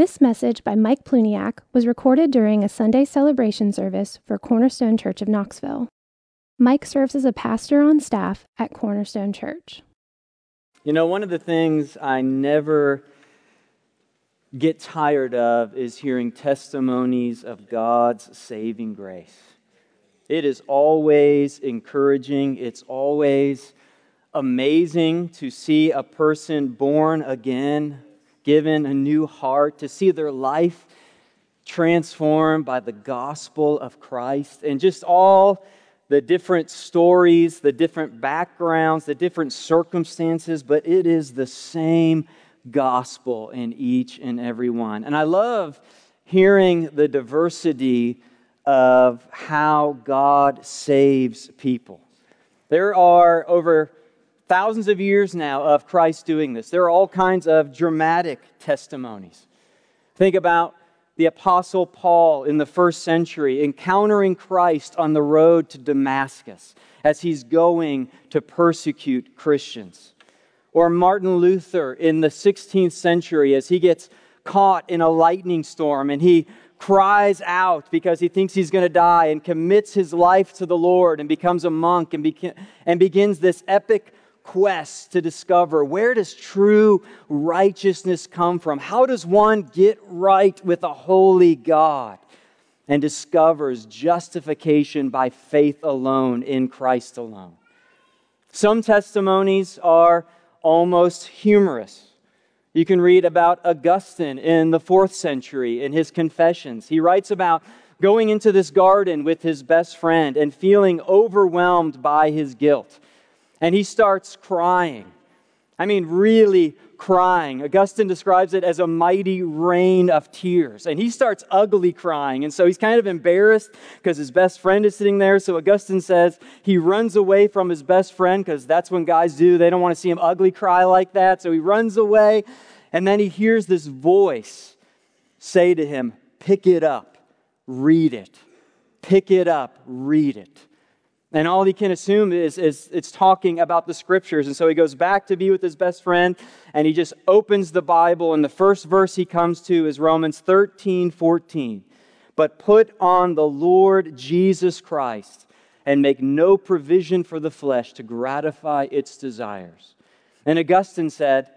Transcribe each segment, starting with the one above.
This message by Mike Plewniak was recorded during a Sunday celebration service for Cornerstone Church of Knoxville. Mike serves as a pastor on staff at Cornerstone Church. You know, one of the things I never get tired of is hearing testimonies of God's saving grace. It is always encouraging, it's always amazing to see a person born again, given a new heart, to see their life transformed by the gospel of Christ, and just all the different stories, the different backgrounds, the different circumstances, but it is the same gospel in each and every one. And I love hearing the diversity of how God saves people. There are over thousands of years now of Christ doing this. There are all kinds of dramatic testimonies. Think about the Apostle Paul in the first century encountering Christ on the road to Damascus as he's going to persecute Christians. Or Martin Luther in the 16th century as he gets caught in a lightning storm and he cries out because he thinks he's going to die and commits his life to the Lord and becomes a monk and, beca- and begins this epic quest to discover where does true righteousness come from? How does one get right with a holy God? And discovers justification by faith alone in Christ alone. Some testimonies are almost humorous. You can read about Augustine in the fourth century in his Confessions. He writes about going into this garden with his best friend and feeling overwhelmed by his guilt and he starts crying. I mean, really crying. Augustine describes it as a mighty rain of tears. And he starts ugly crying. And so he's kind of embarrassed because his best friend is sitting there. So Augustine says he runs away from his best friend because that's when guys do. They don't want to see him ugly cry like that. So he runs away. And then he hears this voice say to him, Pick it up, read it. Pick it up, read it. And all he can assume is, is it's talking about the scriptures. And so he goes back to be with his best friend and he just opens the Bible. And the first verse he comes to is Romans 13 14. But put on the Lord Jesus Christ and make no provision for the flesh to gratify its desires. And Augustine said,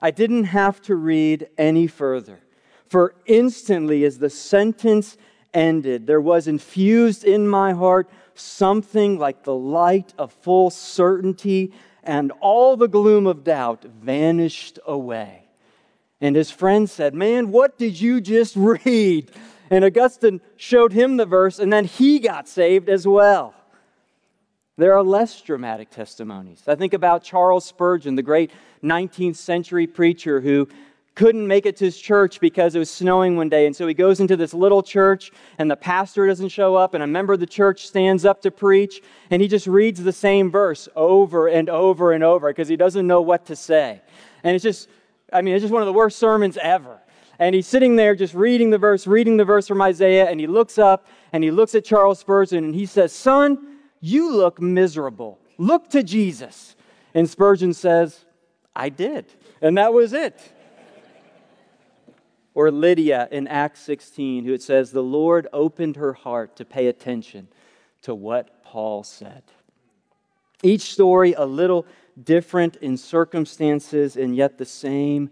I didn't have to read any further. For instantly, as the sentence ended, there was infused in my heart something like the light of full certainty, and all the gloom of doubt vanished away. And his friend said, Man, what did you just read? And Augustine showed him the verse, and then he got saved as well. There are less dramatic testimonies. I think about Charles Spurgeon, the great 19th century preacher who couldn't make it to his church because it was snowing one day. And so he goes into this little church, and the pastor doesn't show up, and a member of the church stands up to preach, and he just reads the same verse over and over and over because he doesn't know what to say. And it's just, I mean, it's just one of the worst sermons ever. And he's sitting there just reading the verse, reading the verse from Isaiah, and he looks up and he looks at Charles Spurgeon and he says, Son, you look miserable. Look to Jesus. And Spurgeon says, I did. And that was it or Lydia in Acts 16, who it says, The Lord opened her heart to pay attention to what Paul said. Each story a little different in circumstances and yet the same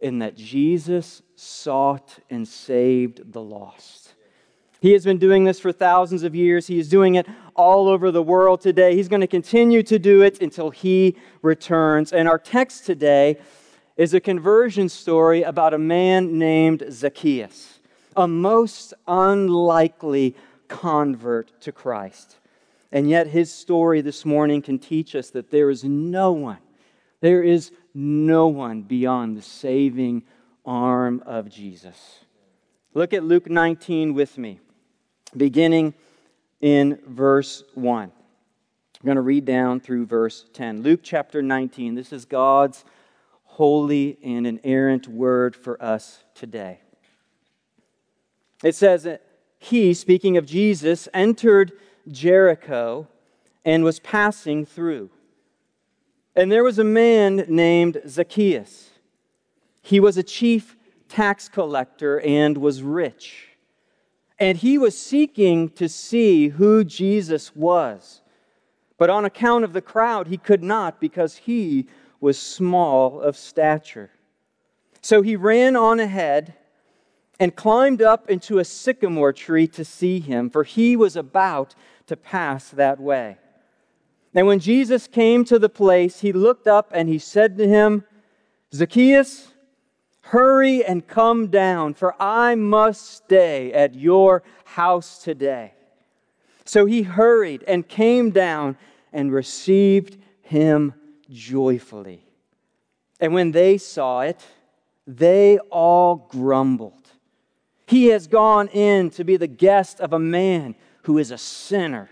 in that Jesus sought and saved the lost. He has been doing this for thousands of years. He is doing it all over the world today. He's going to continue to do it until he returns. And our text today is a conversion story about a man named Zacchaeus, a most unlikely convert to Christ. And yet, his story this morning can teach us that there is no one, there is no one beyond the saving arm of Jesus. Look at Luke 19 with me, beginning in verse 1. I'm going to read down through verse 10. Luke chapter 19. This is God's holy and inerrant word for us today. It says that he, speaking of Jesus, entered Jericho and was passing through. And there was a man named Zacchaeus. He was a chief tax collector and was rich. And he was seeking to see who Jesus was. But on account of the crowd, he could not because he was small of stature. So he ran on ahead and climbed up into a sycamore tree to see him, for he was about to pass that way. And when Jesus came to the place, he looked up and he said to him, Zacchaeus, hurry and come down, for I must stay at your house today. So he hurried and came down and received him joyfully. And when they saw it, they all grumbled. He has gone in to be the guest of a man who is a sinner.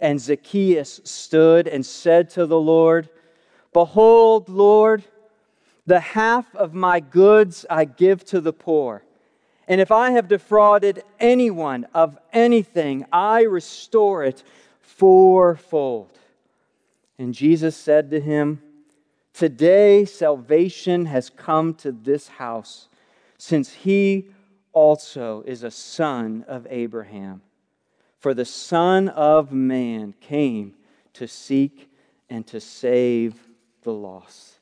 And Zacchaeus stood and said to the Lord, Behold, Lord, the half of my goods I give to the poor. And if I have defrauded anyone of anything, I restore it fourfold. And Jesus said to him, Today salvation has come to this house, since he also is a son of Abraham. For the Son of Man came to seek and to save the lost.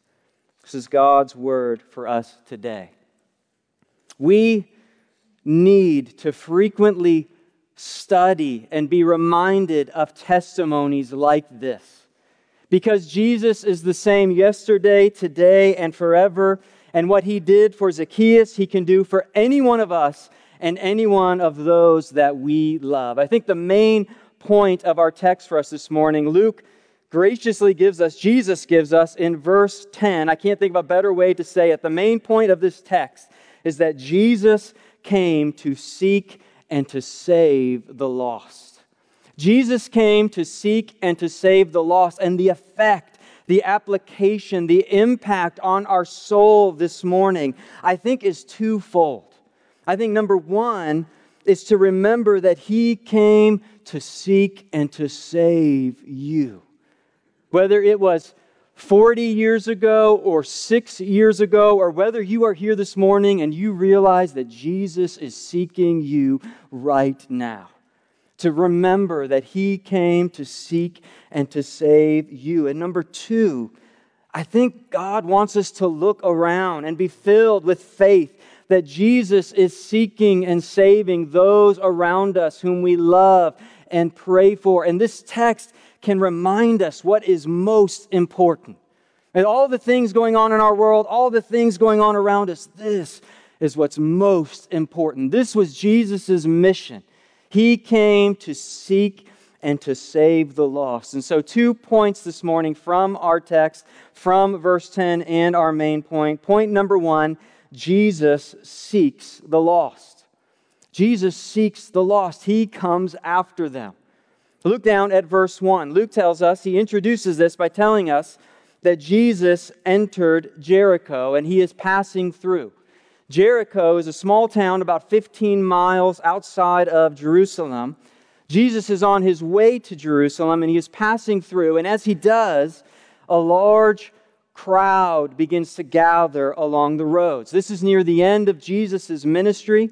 This is God's word for us today. We need to frequently study and be reminded of testimonies like this. Because Jesus is the same yesterday, today, and forever. And what he did for Zacchaeus, he can do for any one of us and any one of those that we love. I think the main point of our text for us this morning, Luke graciously gives us, Jesus gives us in verse 10. I can't think of a better way to say it. The main point of this text is that Jesus came to seek and to save the lost. Jesus came to seek and to save the lost, and the effect, the application, the impact on our soul this morning, I think is twofold. I think number one is to remember that He came to seek and to save you. Whether it was 40 years ago or six years ago, or whether you are here this morning and you realize that Jesus is seeking you right now. To remember that He came to seek and to save you. And number two, I think God wants us to look around and be filled with faith that Jesus is seeking and saving those around us whom we love and pray for. And this text can remind us what is most important. And all the things going on in our world, all the things going on around us, this is what's most important. This was Jesus' mission. He came to seek and to save the lost. And so, two points this morning from our text, from verse 10 and our main point. Point number one Jesus seeks the lost. Jesus seeks the lost, He comes after them. Look down at verse 1. Luke tells us, he introduces this by telling us that Jesus entered Jericho and he is passing through. Jericho is a small town about 15 miles outside of Jerusalem. Jesus is on his way to Jerusalem and he is passing through. And as he does, a large crowd begins to gather along the roads. This is near the end of Jesus' ministry.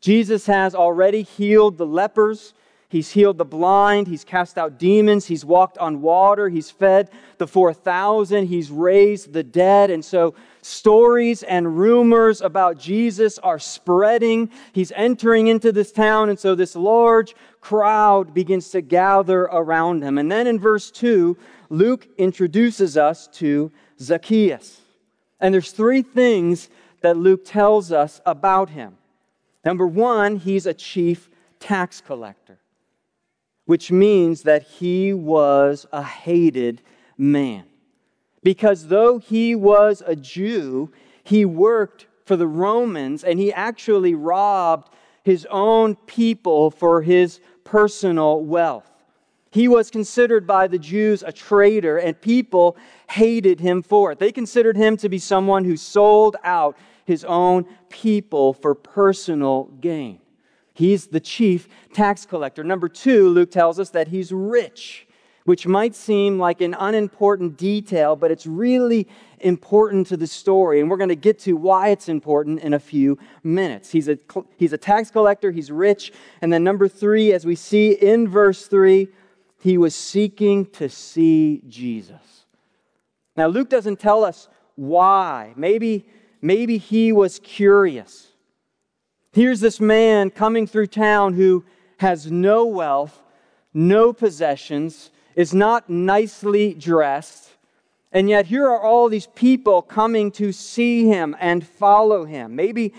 Jesus has already healed the lepers. He's healed the blind. He's cast out demons. He's walked on water. He's fed the 4,000. He's raised the dead. And so stories and rumors about Jesus are spreading. He's entering into this town. And so this large crowd begins to gather around him. And then in verse 2, Luke introduces us to Zacchaeus. And there's three things that Luke tells us about him. Number one, he's a chief tax collector which means that he was a hated man. Because though he was a Jew, he worked for the Romans and he actually robbed his own people for his personal wealth. He was considered by the Jews a traitor, and people hated him for it. They considered him to be someone who sold out his own people for personal gain. He's the chief tax collector. Number two, Luke tells us that he's rich, which might seem like an unimportant detail, but it's really important to the story. And we're going to get to why it's important in a few minutes. He's a, he's a tax collector, he's rich. And then, number three, as we see in verse three, he was seeking to see Jesus. Now, Luke doesn't tell us why. Maybe, maybe he was curious. Here's this man coming through town who has no wealth, no possessions, is not nicely dressed. And yet, here are all these people coming to see him and follow him. Maybe,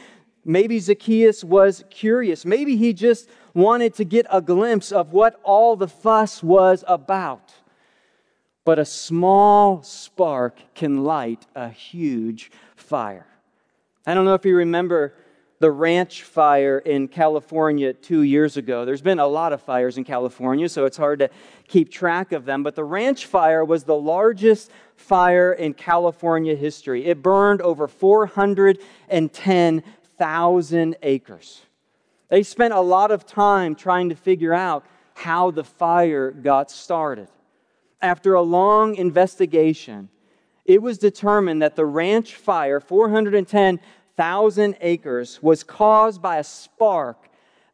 maybe Zacchaeus was curious. Maybe he just wanted to get a glimpse of what all the fuss was about. But a small spark can light a huge fire. I don't know if you remember the ranch fire in California two years ago. There's been a lot of fires in California, so it's hard to keep track of them. But the ranch fire was the largest fire in California history. It burned over 410,000 acres. They spent a lot of time trying to figure out how the fire got started. After a long investigation, it was determined that the ranch fire, 410,000 1,000 acres was caused by a spark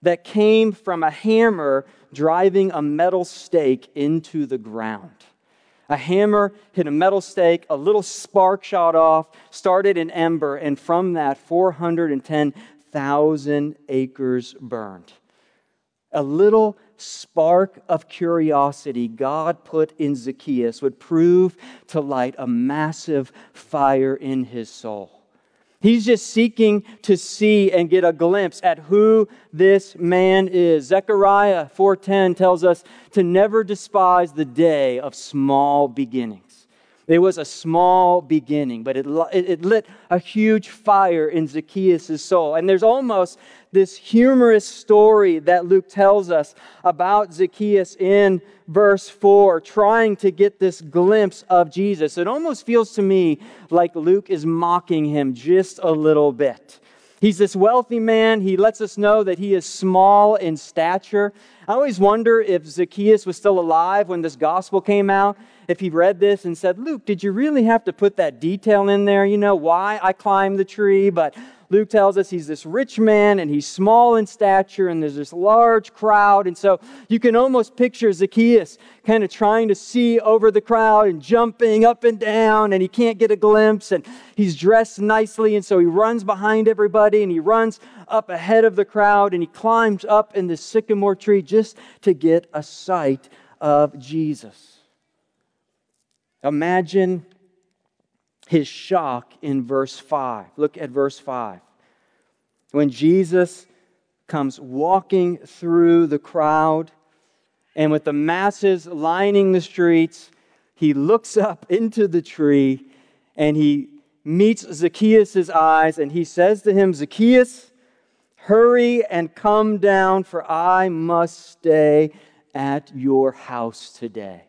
that came from a hammer driving a metal stake into the ground. A hammer hit a metal stake, a little spark shot off, started an ember, and from that, 410,000 acres burned. A little spark of curiosity God put in Zacchaeus would prove to light a massive fire in his soul. He's just seeking to see and get a glimpse at who this man is. Zechariah 4:10 tells us to never despise the day of small beginnings. It was a small beginning, but it, it lit a huge fire in Zacchaeus' soul. And there's almost this humorous story that Luke tells us about Zacchaeus in verse 4, trying to get this glimpse of Jesus. It almost feels to me like Luke is mocking him just a little bit. He's this wealthy man. He lets us know that he is small in stature. I always wonder if Zacchaeus was still alive when this gospel came out, if he read this and said, Luke, did you really have to put that detail in there? You know, why I climbed the tree, but Luke tells us he's this rich man and he's small in stature and there's this large crowd. And so you can almost picture Zacchaeus kind of trying to see over the crowd and jumping up and down and he can't get a glimpse and he's dressed nicely. And so he runs behind everybody and he runs up ahead of the crowd and he climbs up in the sycamore tree just to get a sight of Jesus. Imagine his shock in verse 5. Look at verse 5. When Jesus comes walking through the crowd, and with the masses lining the streets, he looks up into the tree and he meets Zacchaeus' eyes and he says to him, Zacchaeus, hurry and come down, for I must stay at your house today.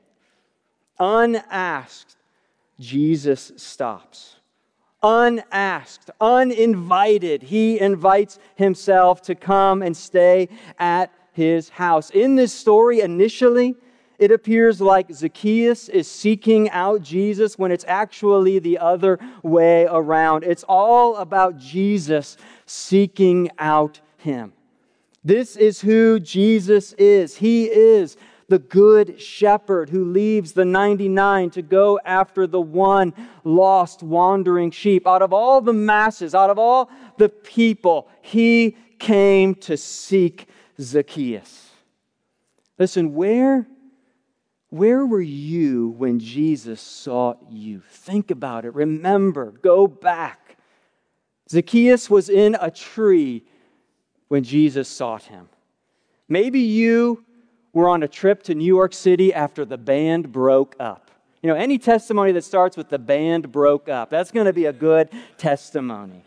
Unasked, Jesus stops. Unasked, uninvited, he invites himself to come and stay at his house. In this story, initially, it appears like Zacchaeus is seeking out Jesus when it's actually the other way around. It's all about Jesus seeking out him. This is who Jesus is. He is the good shepherd who leaves the 99 to go after the one lost, wandering sheep. Out of all the masses, out of all the people, he came to seek Zacchaeus. Listen, where, where were you when Jesus sought you? Think about it. Remember, go back. Zacchaeus was in a tree when Jesus sought him. Maybe you were on a trip to New York City after the band broke up. You know, any testimony that starts with the band broke up, that's going to be a good testimony.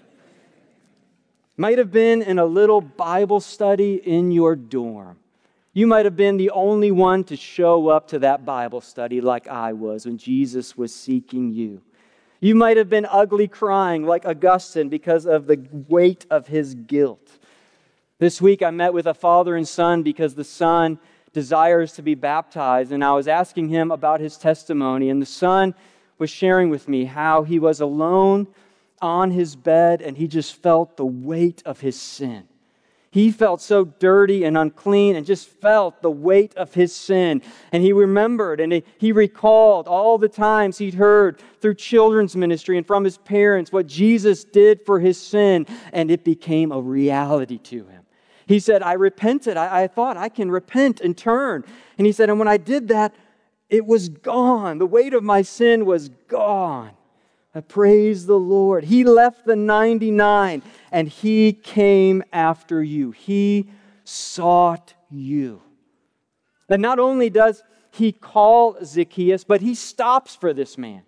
Might have been in a little Bible study in your dorm. You might have been the only one to show up to that Bible study like I was when Jesus was seeking you. You might have been ugly crying like Augustine because of the weight of his guilt. This week I met with a father and son because the son desires to be baptized, and I was asking him about his testimony. And the son was sharing with me how he was alone on his bed and he just felt the weight of his sin. He felt so dirty and unclean and just felt the weight of his sin. And he remembered and he recalled all the times he'd heard through children's ministry and from his parents what Jesus did for his sin, and it became a reality to him. He said, I repented. I, I thought I can repent and turn. And he said, and when I did that, it was gone. The weight of my sin was gone. I praise the Lord. He left the 99 and he came after you. He sought you. And not only does he call Zacchaeus, but he stops for this man.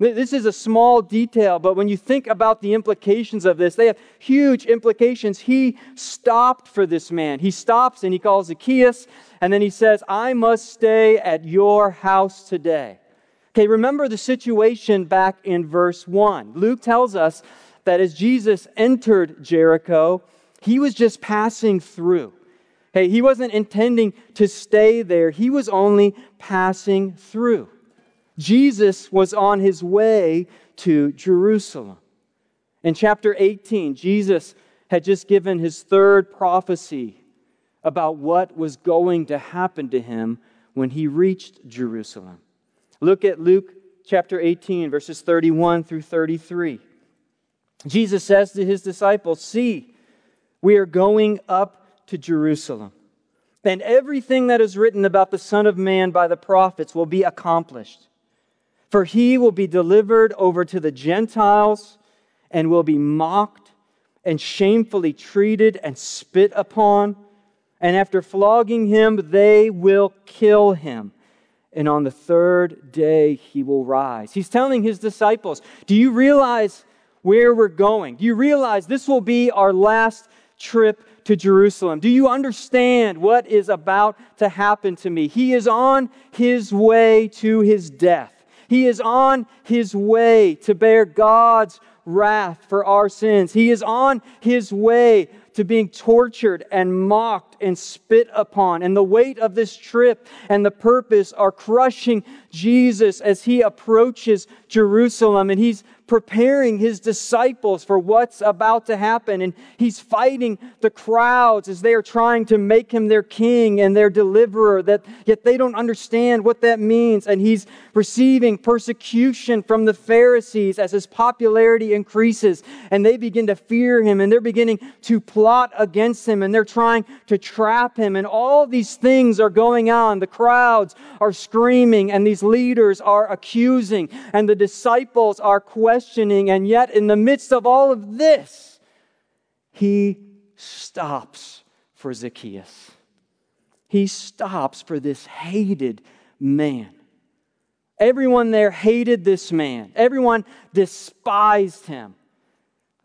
This is a small detail, but when you think about the implications of this, they have huge implications. He stopped for this man. He stops and he calls Zacchaeus, and then he says, I must stay at your house today. Okay, remember the situation back in verse 1. Luke tells us that as Jesus entered Jericho, he was just passing through. Hey, he wasn't intending to stay there, he was only passing through. Jesus was on his way to Jerusalem. In chapter 18, Jesus had just given his third prophecy about what was going to happen to him when he reached Jerusalem. Look at Luke chapter 18, verses 31 through 33. Jesus says to his disciples, See, we are going up to Jerusalem, and everything that is written about the Son of Man by the prophets will be accomplished. For he will be delivered over to the Gentiles and will be mocked and shamefully treated and spit upon. And after flogging him, they will kill him. And on the third day, he will rise. He's telling his disciples, Do you realize where we're going? Do you realize this will be our last trip to Jerusalem? Do you understand what is about to happen to me? He is on his way to his death. He is on his way to bear God's wrath for our sins. He is on his way to being tortured and mocked and spit upon. And the weight of this trip and the purpose are crushing Jesus as he approaches Jerusalem. And he's preparing his disciples for what's about to happen. And he's fighting the crowds as they are trying to make him their king and their deliverer, that yet they don't understand what that means. And he's receiving persecution from the Pharisees as his popularity increases. And they begin to fear him and they're beginning to plot against him and they're trying to trap him. And all these things are going on. The crowds are screaming and these leaders are accusing and the disciples are questioning questioning, and yet in the midst of all of this, he stops for Zacchaeus. He stops for this hated man. Everyone there hated this man, everyone despised him.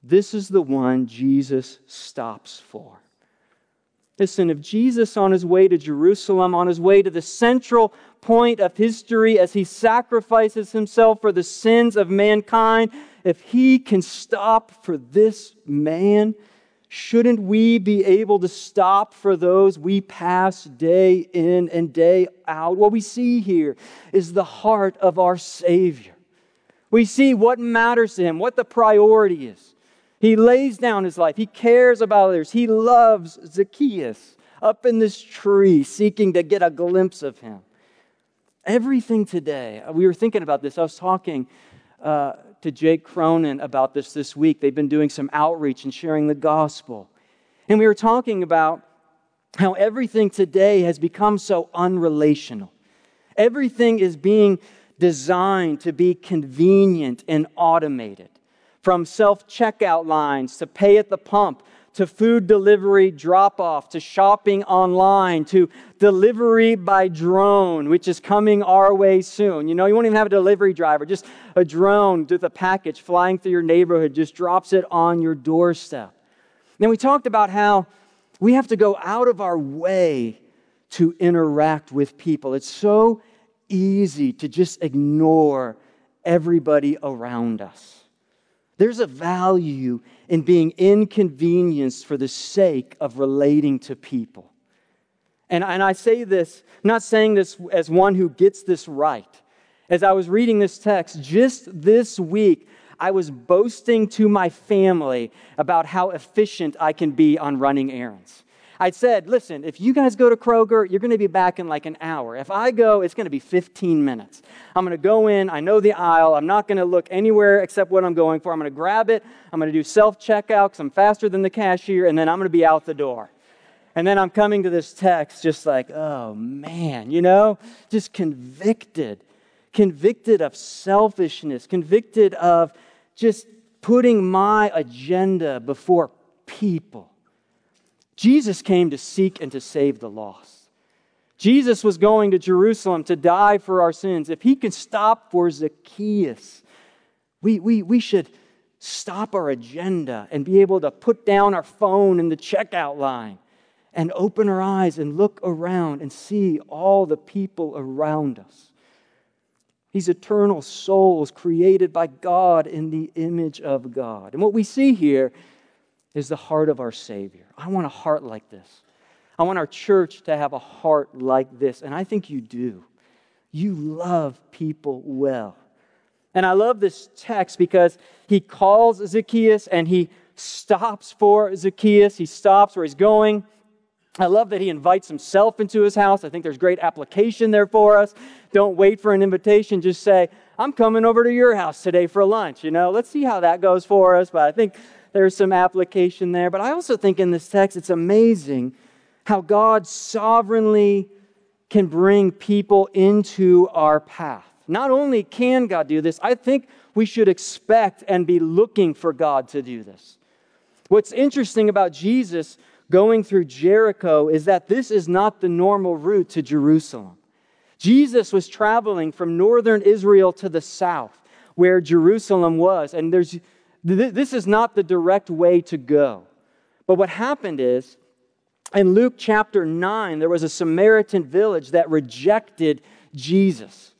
This is the one Jesus stops for. Listen, if Jesus, on his way to Jerusalem, on his way to the central point of history as he sacrifices himself for the sins of mankind, if he can stop for this man, shouldn't we be able to stop for those we pass day in and day out? What we see here is the heart of our Savior. We see what matters to him, what the priority is. He lays down his life. He cares about others. He loves Zacchaeus up in this tree, seeking to get a glimpse of him. Everything today, uh, we were thinking about this. I was talking uh, to Jake Cronin about this this week. They've been doing some outreach and sharing the gospel. And we were talking about how everything today has become so unrelational. Everything is being designed to be convenient and automated from self checkout lines to pay at the pump to food delivery drop off to shopping online to delivery by drone, which is coming our way soon. You know, you won't even have a delivery driver, just a drone with a package flying through your neighborhood just drops it on your doorstep. Then we talked about how we have to go out of our way to interact with people. It's so easy to just ignore everybody around us. There's a value in being inconvenienced for the sake of relating to people. And, and I say this, I'm not saying this as one who gets this right. As I was reading this text, just this week, I was boasting to my family about how efficient I can be on running errands. I said, listen, if you guys go to Kroger, you're going to be back in like an hour. If I go, it's going to be 15 minutes. I'm going to go in, I know the aisle, I'm not going to look anywhere except what I'm going for. I'm going to grab it, I'm going to do self checkout because I'm faster than the cashier, and then I'm going to be out the door. And then I'm coming to this text just like, oh man, you know, just convicted, convicted of selfishness, convicted of just putting my agenda before people. Jesus came to seek and to save the lost. Jesus was going to Jerusalem to die for our sins. If he can stop for Zacchaeus, we, we, we should stop our agenda and be able to put down our phone in the checkout line and open our eyes and look around and see all the people around us. These eternal souls created by God in the image of God. And what we see here is the heart of our Savior. I want a heart like this. I want our church to have a heart like this. And I think you do. You love people well. And I love this text because he calls Zacchaeus and he stops for Zacchaeus. He stops where he's going. I love that he invites himself into his house. I think there's great application there for us. Don't wait for an invitation. Just say, I'm coming over to your house today for lunch. You know, let's see how that goes for us. But I think there's some application there. But I also think in this text, it's amazing how God sovereignly can bring people into our path. Not only can God do this, I think we should expect and be looking for God to do this. What's interesting about Jesus going through Jericho is that this is not the normal route to Jerusalem. Jesus was traveling from northern Israel to the south, where Jerusalem was. And there's, this is not the direct way to go. But what happened is, in Luke chapter 9, there was a Samaritan village that rejected Jesus.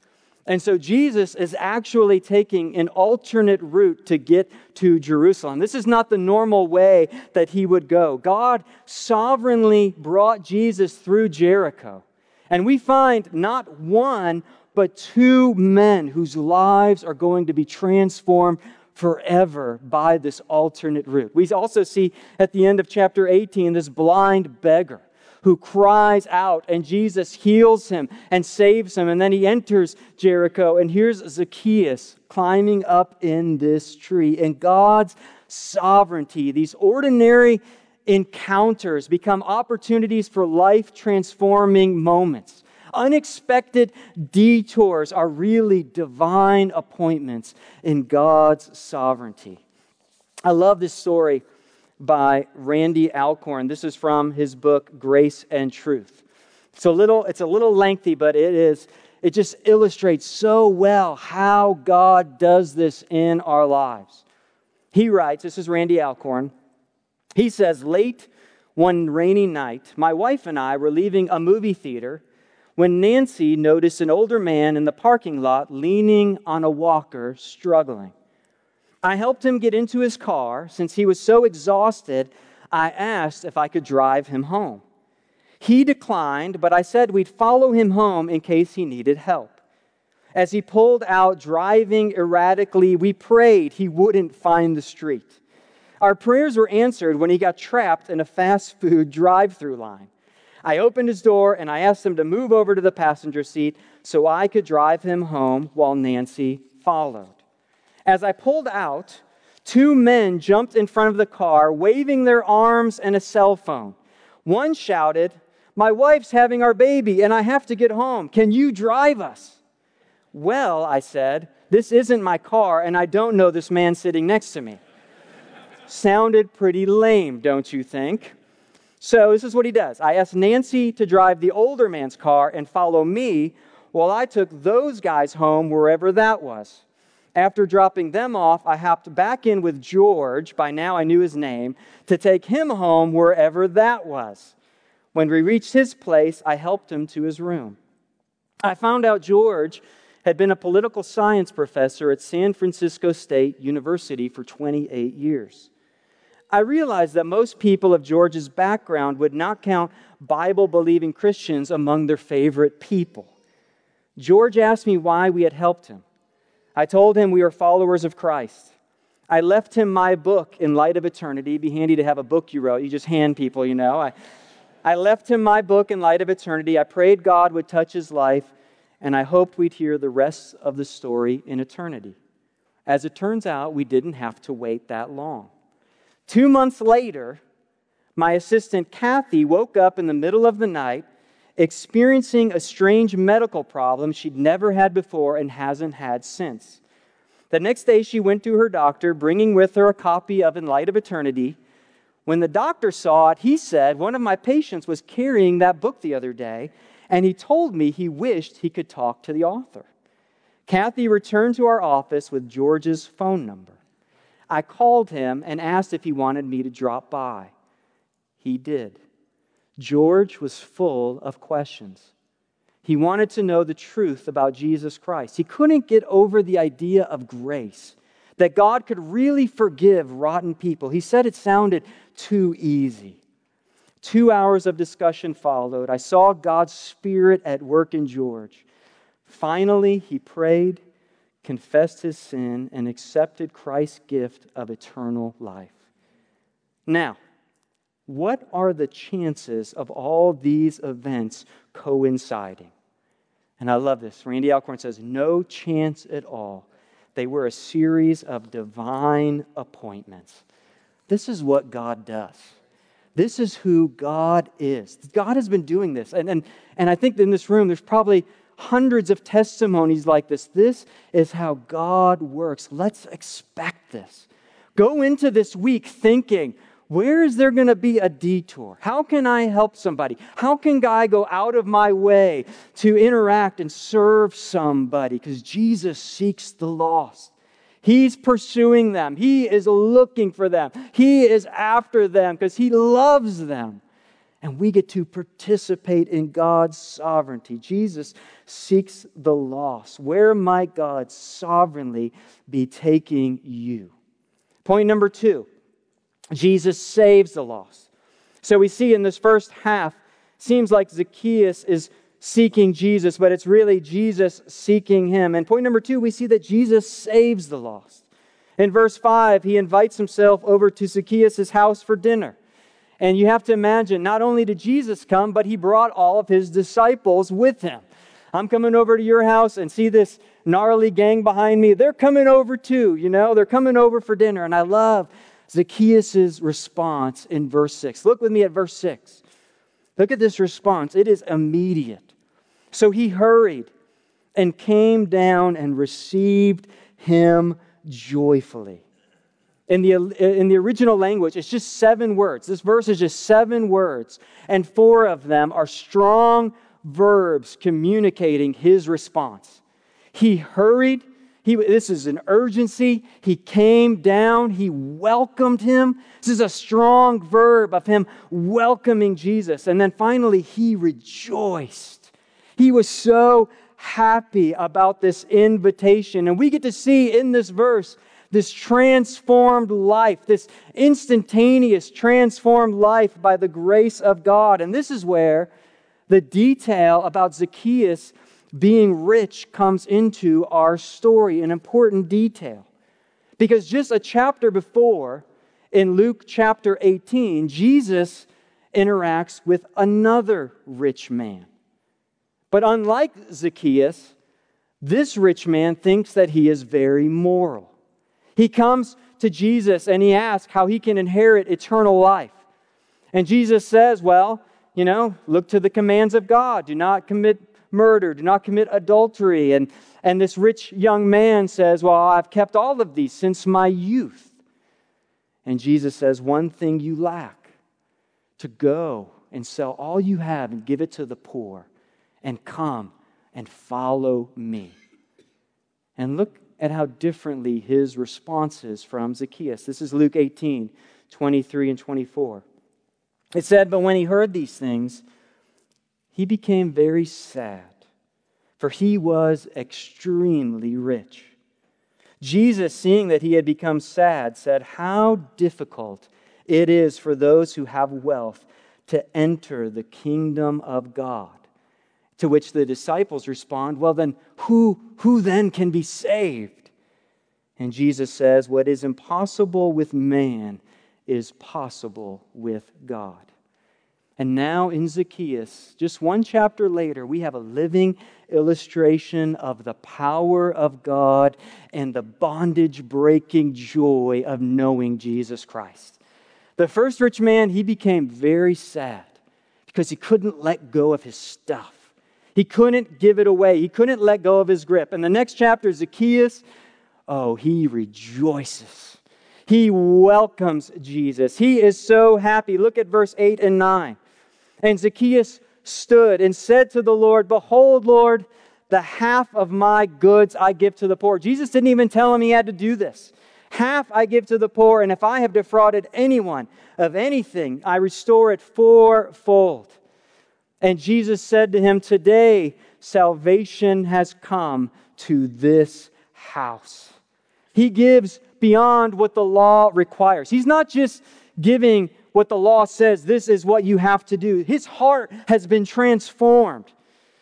And so Jesus is actually taking an alternate route to get to Jerusalem. This is not the normal way that he would go. God sovereignly brought Jesus through Jericho. And we find not one, but two men whose lives are going to be transformed forever by this alternate route. We also see at the end of chapter 18 this blind beggar who cries out, and Jesus heals him and saves him. And then he enters Jericho, and here's Zacchaeus climbing up in this tree. And God's sovereignty, these ordinary encounters become opportunities for life transforming moments. Unexpected detours are really divine appointments in God's sovereignty. I love this story by Randy Alcorn. This is from his book, Grace and Truth. It's a little, it's a little lengthy, but it is, it just illustrates so well how God does this in our lives. He writes, this is Randy Alcorn. He says, late one rainy night, my wife and I were leaving a movie theater when Nancy noticed an older man in the parking lot leaning on a walker, struggling. I helped him get into his car. Since he was so exhausted, I asked if I could drive him home. He declined, but I said we'd follow him home in case he needed help. As he pulled out, driving erratically, we prayed he wouldn't find the street. Our prayers were answered when he got trapped in a fast food drive through line. I opened his door and I asked him to move over to the passenger seat so I could drive him home while Nancy followed. As I pulled out, two men jumped in front of the car, waving their arms and a cell phone. One shouted, My wife's having our baby, and I have to get home. Can you drive us? Well, I said, This isn't my car, and I don't know this man sitting next to me. Sounded pretty lame, don't you think? So, this is what he does. I asked Nancy to drive the older man's car and follow me while I took those guys home wherever that was. After dropping them off, I hopped back in with George, by now I knew his name, to take him home wherever that was. When we reached his place, I helped him to his room. I found out George had been a political science professor at San Francisco State University for 28 years. I realized that most people of George's background would not count Bible believing Christians among their favorite people. George asked me why we had helped him. I told him we were followers of Christ. I left him my book, In Light of Eternity. It'd be handy to have a book you wrote. You just hand people, you know. I, I left him my book, In Light of Eternity. I prayed God would touch his life, and I hoped we'd hear the rest of the story in eternity. As it turns out, we didn't have to wait that long. Two months later, my assistant Kathy woke up in the middle of the night experiencing a strange medical problem she'd never had before and hasn't had since. The next day, she went to her doctor, bringing with her a copy of In Light of Eternity. When the doctor saw it, he said, One of my patients was carrying that book the other day, and he told me he wished he could talk to the author. Kathy returned to our office with George's phone number. I called him and asked if he wanted me to drop by. He did. George was full of questions. He wanted to know the truth about Jesus Christ. He couldn't get over the idea of grace, that God could really forgive rotten people. He said it sounded too easy. Two hours of discussion followed. I saw God's Spirit at work in George. Finally, he prayed, confessed his sin, and accepted Christ's gift of eternal life. Now, what are the chances of all these events coinciding? And I love this. Randy Alcorn says, no chance at all. They were a series of divine appointments. This is what God does. This is who God is. God has been doing this. And, and, and I think in this room, there's probably hundreds of testimonies like this. This is how God works. Let's expect this. Go into this week thinking, where is there going to be a detour? How can I help somebody? How can I go out of my way to interact and serve somebody? Because Jesus seeks the lost. He's pursuing them. He is looking for them. He is after them because he loves them and we get to participate in God's sovereignty. Jesus seeks the lost. Where might God sovereignly be taking you? Point number two Jesus saves the lost. So we see in this first half, seems like Zacchaeus is seeking Jesus, but it's really Jesus seeking him. And point number two, we see that Jesus saves the lost. In verse 5, he invites himself over to Zacchaeus' house for dinner. And you have to imagine, not only did Jesus come, but he brought all of his disciples with him. I'm coming over to your house and see this gnarly gang behind me. They're coming over too, you know, they're coming over for dinner. And I love Zacchaeus' response in verse 6. Look with me at verse 6. Look at this response. It is immediate. So he hurried and came down and received him joyfully in the, in the original language, it's just seven words. This verse is just seven words, and four of them are strong verbs communicating his response. He hurried. He, this is an urgency. He came down. He welcomed him. This is a strong verb of him welcoming Jesus. And then finally, he rejoiced. He was so happy about this invitation. And we get to see in this verse this transformed life, this instantaneous transformed life by the grace of God. And this is where the detail about Zacchaeus being rich comes into our story, an important detail. Because just a chapter before, in Luke chapter 18, Jesus interacts with another rich man. But unlike Zacchaeus, this rich man thinks that he is very moral. He comes to Jesus and he asks how he can inherit eternal life. And Jesus says, Well, you know, look to the commands of God. Do not commit murder. Do not commit adultery. And, and this rich young man says, Well, I've kept all of these since my youth. And Jesus says, One thing you lack to go and sell all you have and give it to the poor and come and follow me. And look at how differently his response is from Zacchaeus. This is Luke 18, 23 and 24. It said, But when he heard these things, he became very sad, for he was extremely rich. Jesus, seeing that he had become sad, said, How difficult it is for those who have wealth to enter the kingdom of God. To which the disciples respond, Well, then, who, who then can be saved? And Jesus says, What is impossible with man is possible with God. And now in Zacchaeus, just one chapter later, we have a living illustration of the power of God and the bondage breaking joy of knowing Jesus Christ. The first rich man, he became very sad because he couldn't let go of his stuff. He couldn't give it away. He couldn't let go of his grip. And the next chapter, Zacchaeus, oh, he rejoices. He welcomes Jesus. He is so happy. Look at verse 8 and 9. And Zacchaeus stood and said to the Lord, Behold, Lord, the half of my goods I give to the poor. Jesus didn't even tell him he had to do this. Half I give to the poor, and if I have defrauded anyone of anything, I restore it fourfold. And Jesus said to him, Today salvation has come to this house. He gives beyond what the law requires. He's not just giving what the law says, this is what you have to do. His heart has been transformed.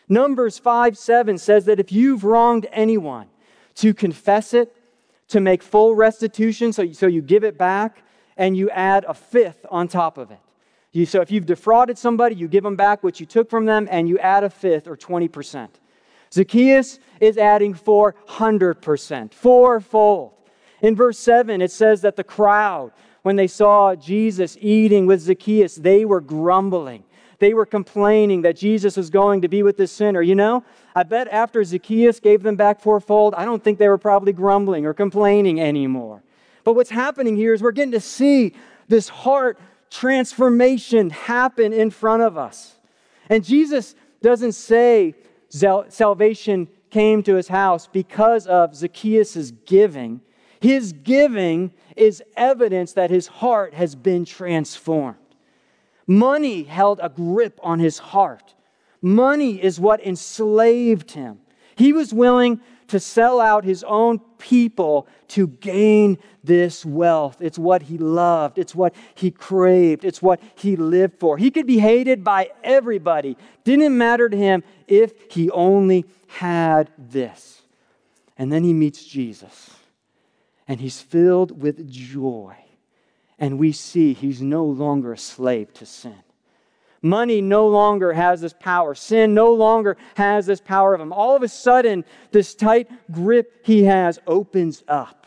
Numbers 5 7 says that if you've wronged anyone, to confess it, to make full restitution, so you, so you give it back, and you add a fifth on top of it. You, so if you've defrauded somebody, you give them back what you took from them, and you add a fifth or 20%. Zacchaeus is adding 400%, fourfold. In verse 7, it says that the crowd when they saw Jesus eating with Zacchaeus, they were grumbling. They were complaining that Jesus was going to be with this sinner. You know, I bet after Zacchaeus gave them back fourfold, I don't think they were probably grumbling or complaining anymore. But what's happening here is we're getting to see this heart transformation happen in front of us. And Jesus doesn't say salvation came to his house because of Zacchaeus' giving. His giving is evidence that his heart has been transformed. Money held a grip on his heart. Money is what enslaved him. He was willing to sell out his own people to gain this wealth. It's what he loved, it's what he craved, it's what he lived for. He could be hated by everybody. Didn't matter to him if he only had this. And then he meets Jesus and he's filled with joy. And we see he's no longer a slave to sin. Money no longer has this power. Sin no longer has this power of him. All of a sudden, this tight grip he has opens up.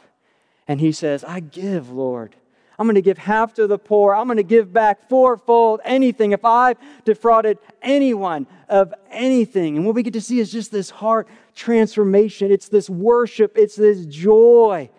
And he says, I give, Lord. I'm going to give half to the poor. I'm going to give back fourfold anything if I've defrauded anyone of anything. And what we get to see is just this heart transformation. It's this worship, it's this joy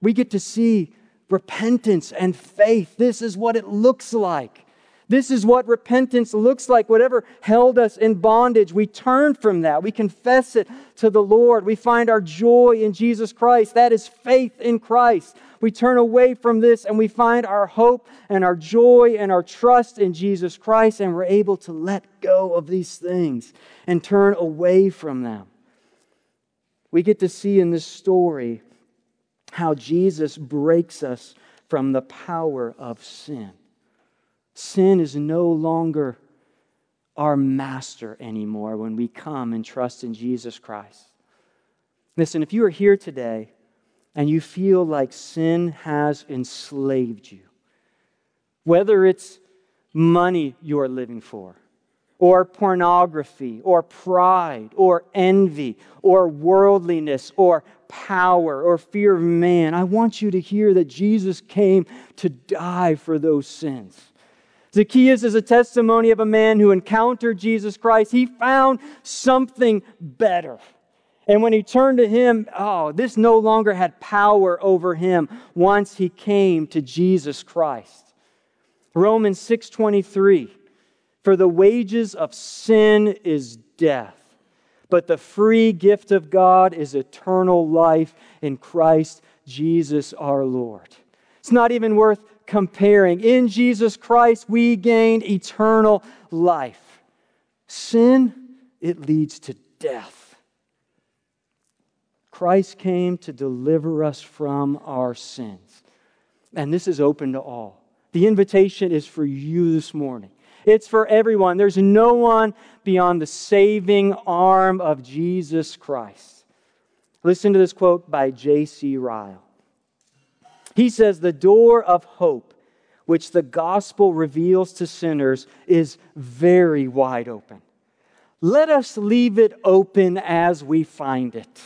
we get to see repentance and faith. This is what it looks like. This is what repentance looks like. Whatever held us in bondage, we turn from that. We confess it to the Lord. We find our joy in Jesus Christ. That is faith in Christ. We turn away from this and we find our hope and our joy and our trust in Jesus Christ, and we're able to let go of these things and turn away from them. We get to see in this story how Jesus breaks us from the power of sin. Sin is no longer our master anymore when we come and trust in Jesus Christ. Listen, if you are here today and you feel like sin has enslaved you, whether it's money you're living for, or pornography, or pride, or envy, or worldliness, or power, or fear of man. I want you to hear that Jesus came to die for those sins. Zacchaeus is a testimony of a man who encountered Jesus Christ. He found something better. And when he turned to him, oh, this no longer had power over him once he came to Jesus Christ. Romans 6:23 for the wages of sin is death, but the free gift of God is eternal life in Christ Jesus our Lord. It's not even worth comparing. In Jesus Christ, we gained eternal life. Sin, it leads to death. Christ came to deliver us from our sins. And this is open to all. The invitation is for you this morning. It's for everyone. There's no one beyond the saving arm of Jesus Christ. Listen to this quote by J.C. Ryle. He says, The door of hope, which the gospel reveals to sinners, is very wide open. Let us leave it open as we find it.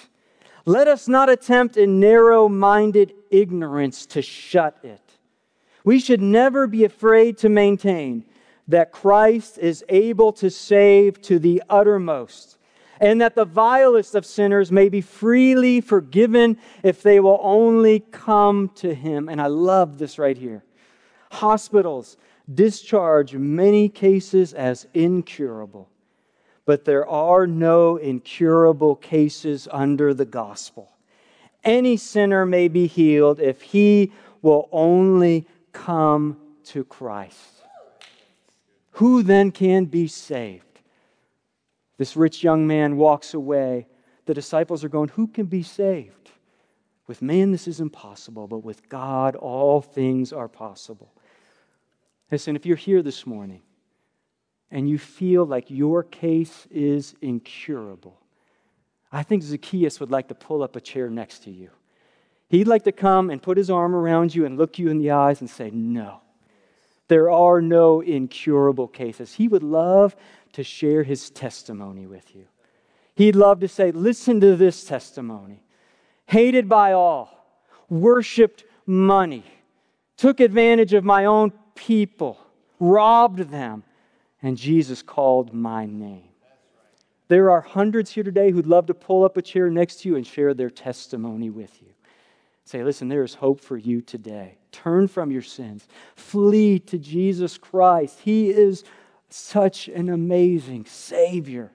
Let us not attempt in narrow minded ignorance to shut it. We should never be afraid to maintain that Christ is able to save to the uttermost, and that the vilest of sinners may be freely forgiven if they will only come to Him. And I love this right here. Hospitals discharge many cases as incurable, but there are no incurable cases under the gospel. Any sinner may be healed if he will only come to Christ. Who then can be saved? This rich young man walks away. The disciples are going, Who can be saved? With man, this is impossible, but with God, all things are possible. Listen, if you're here this morning and you feel like your case is incurable, I think Zacchaeus would like to pull up a chair next to you. He'd like to come and put his arm around you and look you in the eyes and say, No, there are no incurable cases. He would love to share his testimony with you. He'd love to say, Listen to this testimony. Hated by all, worshiped money, took advantage of my own people, robbed them, and Jesus called my name. There are hundreds here today who'd love to pull up a chair next to you and share their testimony with you. Say, listen, there is hope for you today. Turn from your sins, flee to Jesus Christ. He is such an amazing Savior.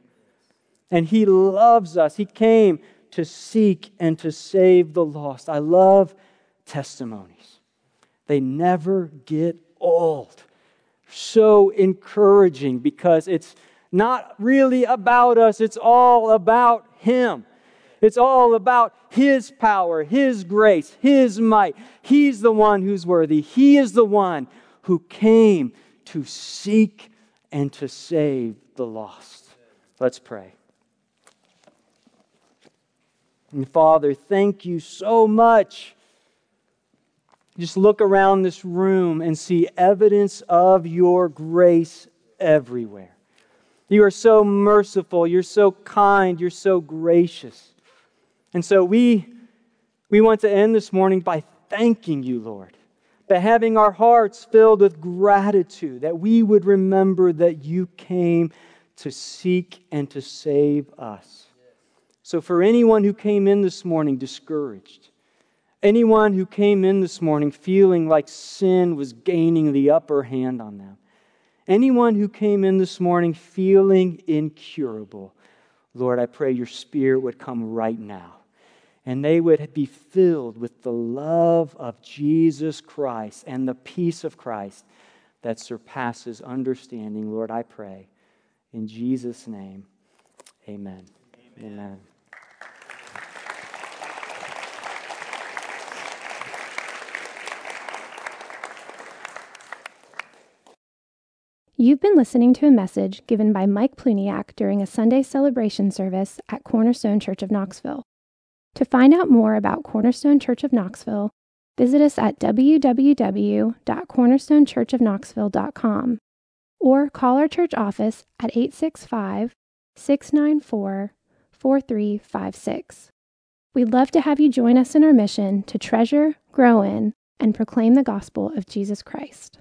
And He loves us. He came to seek and to save the lost. I love testimonies, they never get old. So encouraging because it's not really about us, it's all about Him. It's all about His power, His grace, His might. He's the one who's worthy. He is the one who came to seek and to save the lost. Let's pray. And Father, thank you so much. Just look around this room and see evidence of your grace everywhere. You are so merciful. You're so kind. You're so gracious. And so we, we want to end this morning by thanking you, Lord, by having our hearts filled with gratitude, that we would remember that you came to seek and to save us. So, for anyone who came in this morning discouraged, anyone who came in this morning feeling like sin was gaining the upper hand on them, anyone who came in this morning feeling incurable, Lord, I pray your spirit would come right now and they would be filled with the love of Jesus Christ and the peace of Christ that surpasses understanding. Lord, I pray. In Jesus' name, amen. Amen. amen. You've been listening to a message given by Mike Plewniak during a Sunday celebration service at Cornerstone Church of Knoxville. To find out more about Cornerstone Church of Knoxville, visit us at www.cornerstonechurchofknoxville.com or call our church office at 865 694 4356. We'd love to have you join us in our mission to treasure, grow in, and proclaim the gospel of Jesus Christ.